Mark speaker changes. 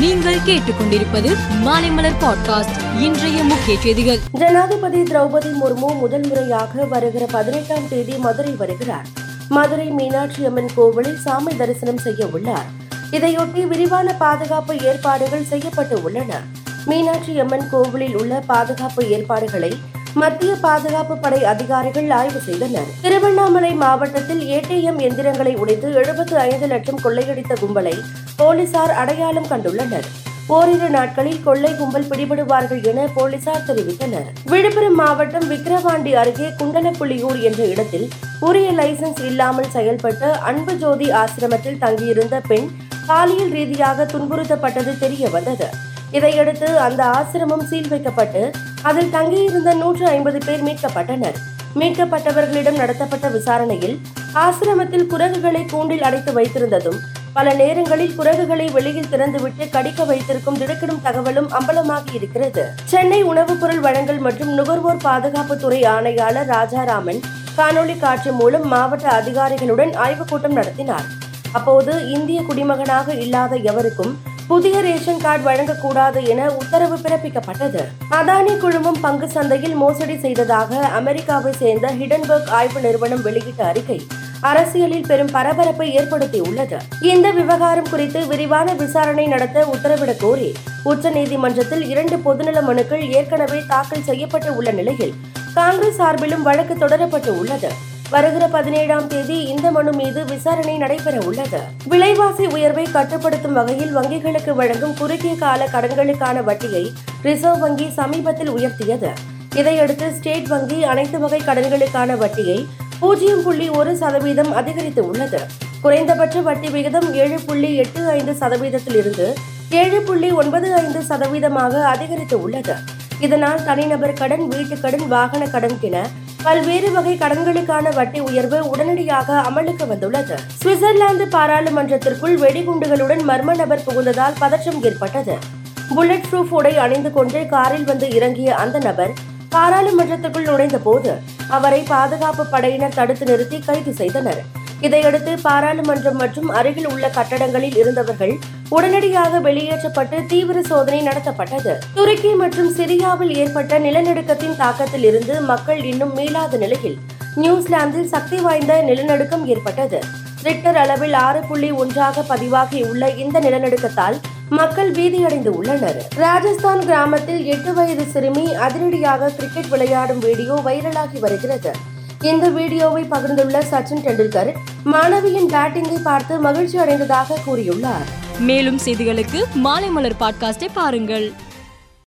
Speaker 1: நீங்கள் கேட்டுக்கொண்டிருப்பது மாலைமலர் பாட்காஸ்ட் இன்றைய முக்கிய செய்திகள்.
Speaker 2: ஜனாதிபதி திரௌபதி முர்மு முதல் முறையாக வருகிற பதினெட்டாம் தேதி மதுரை வருகிறார். மதுரை மீனாட்சி அம்மன் கோவிலில் சாமி தரிசனம் செய்ய உள்ளார். இதையொட்டி விரிவான பாதுகாப்பு ஏற்பாடுகள் செய்யப்பட்டு உள்ளன. மீனாட்சி அம்மன் கோவிலில் உள்ள பாதுகாப்பு ஏற்பாடுகளை மத்திய பாதுகாப்பு படை அதிகாரிகள் ஆய்வு செய்தனர். திருவண்ணாமலை மாவட்டத்தில் ஏடிஎம் எந்திரங்களை உடைத்து எழுபத்து ஐந்து லட்சம் கொள்ளையடித்த கும்பலை போலீசார் அடையாளம் கண்டுள்ளனர். ஓரிரு நாட்களில் கொள்ளை கும்பல் பிடிபடுவார்கள் என போலீசார் தெரிவித்தனர். விழுப்புரம் மாவட்டம் விக்கிரவாண்டி அருகே குண்டலப்புள்ளியூர் என்ற இடத்தில் உரிய லைசன்ஸ் இல்லாமல் செயல்பட்ட அன்பு ஜோதி ஆசிரமத்தில் தங்கியிருந்த பெண் பாலியல் ரீதியாக துன்புறுத்தப்பட்டது தெரிய வந்தது. இதையடுத்து அந்த ஆசிரமம் சீல் வைக்கப்பட்டு அதில் தங்கியிருந்த நூற்று ஐம்பது பேர் மீட்கப்பட்டனர். மீட்கப்பட்டவர்களிடம் நடத்தப்பட்ட விசாரணையில் ஆசிரமத்தில் குரங்குகளை கூண்டில் அடைத்து வைத்திருந்ததும் பல நேரங்களில் குரங்குகளை வெளியில் திறந்துவிட்டு கடிக்க வைத்திருக்கும் திடுக்கிடும் தகவலும் அம்பலமாகி இருக்கிறது. சென்னை உணவுப் பொருள் வழங்கல் மற்றும் நுகர்வோர் பாதுகாப்புத்துறை ஆணையாளர் ராஜாராமன் காணொலி காட்சி மூலம் மாவட்ட அதிகாரிகளுடன் ஆய்வுக் கூட்டம் நடத்தினார். அப்போது இந்திய குடிமகனாக இல்லாத எவருக்கும் புதிய ரேஷன் கார்டு வழங்கக்கூடாது என உத்தரவு பிறப்பிக்கப்பட்டது. அதானி குழுமம் பங்கு சந்தையில் மோசடி செய்ததாக அமெரிக்காவை சேர்ந்த ஹிடன்பர்க் ஆய்வு நிறுவனம் வெளியிட்ட அறிக்கை அரசியலில் பெரும் பரபரப்பை ஏற்படுத்தியுள்ளது. இந்த விவகாரம் குறித்து விரிவான விசாரணை நடத்த உத்தரவிடக் கோரி உச்சநீதிமன்றத்தில் இரண்டு பொதுநல மனுக்கள் ஏற்கனவே தாக்கல் செய்யப்பட்டு உள்ள நிலையில் காங்கிரஸ் சார்பிலும் வழக்கு தொடரப்பட்டு உள்ளது. வருகிற பதினேழாம் தேதி இந்த மனு மீது விசாரணை நடைபெற உள்ளது. விலைவாசி உயர்வை கட்டுப்படுத்தும் வகையில் வங்கிகளுக்கு வழங்கும் குறுகிய கால கடன்களுக்கான வட்டியை ரிசர்வ் வங்கி சமீபத்தில் உயர்த்தியது. இதையடுத்து ஸ்டேட் வங்கி அனைத்து வகை கடன்களுக்கான வட்டியை பூஜ்ஜியம் புள்ளி ஒரு சதவீதம் அதிகரித்து உள்ளது. குறைந்தபட்ச வட்டி விகிதம் ஏழு புள்ளி எட்டு ஐந்து சதவீதத்தில் இருந்து ஏழு புள்ளி ஒன்பது ஐந்து சதவீதமாக அதிகரித்து உள்ளது. இதனால் தனிநபர் கடன் வீட்டுக் கடன் வாகன கடன் என பல்வேறு வகை கடன்களுக்கான வட்டி உயர்வு உடனடியாக அமலுக்கு வந்துள்ளது. சுவிட்சர்லாந்து பாராளுமன்றத்திற்குள் வெடிகுண்டுகளுடன் மர்ம நபர் புகுந்ததால் பதற்றம் ஏற்பட்டது. புல்லட் ப்ரூஃப் உடை அணிந்து கொண்டு காரில் வந்து இறங்கிய அந்த நபர் பாராளுமன்றத்துக்குள் நுழைந்த போது அவரை பாதுகாப்பு படையினர் தடுத்து நிறுத்தி கைது செய்தனர். இதையடுத்து பாராளுமன்றம் மற்றும் அருகில் உள்ள கட்டடங்களில் இருந்தவர்கள் உடனடியாக வெளியேற்றப்பட்டு தீவிர சோதனை நடத்தப்பட்டது. துருக்கி மற்றும் சிரியாவில் ஏற்பட்ட நிலநடுக்கத்தின் தாக்கத்தில் இருந்து மக்கள் இன்னும் மீளாத நிலையில் நியூசிலாந்தில் சக்தி வாய்ந்த நிலநடுக்கம் ஏற்பட்டது. ரிக்டர் அளவில் ஆறு புள்ளி ஒன்றாக பதிவாகியுள்ள இந்த நிலநடுக்கத்தால் மக்கள் பீதியடைந்து உள்ளனர். ராஜஸ்தான் கிராமத்தில் எட்டு வயது சிறுமி அதிரடியாக கிரிக்கெட் விளையாடும் வீடியோ வைரலாகி வருகிறது. இந்த வீடியோவை பகிர்ந்துள்ள சச்சின் டெண்டுல்கர் மாணவியின் பேட்டிங்கை பார்த்து மகிழ்ச்சி அடைந்ததாக கூறியுள்ளார்.
Speaker 1: மேலும் செய்திகளுக்கு மாலை மலர் பாட்காஸ்டை பாருங்கள்.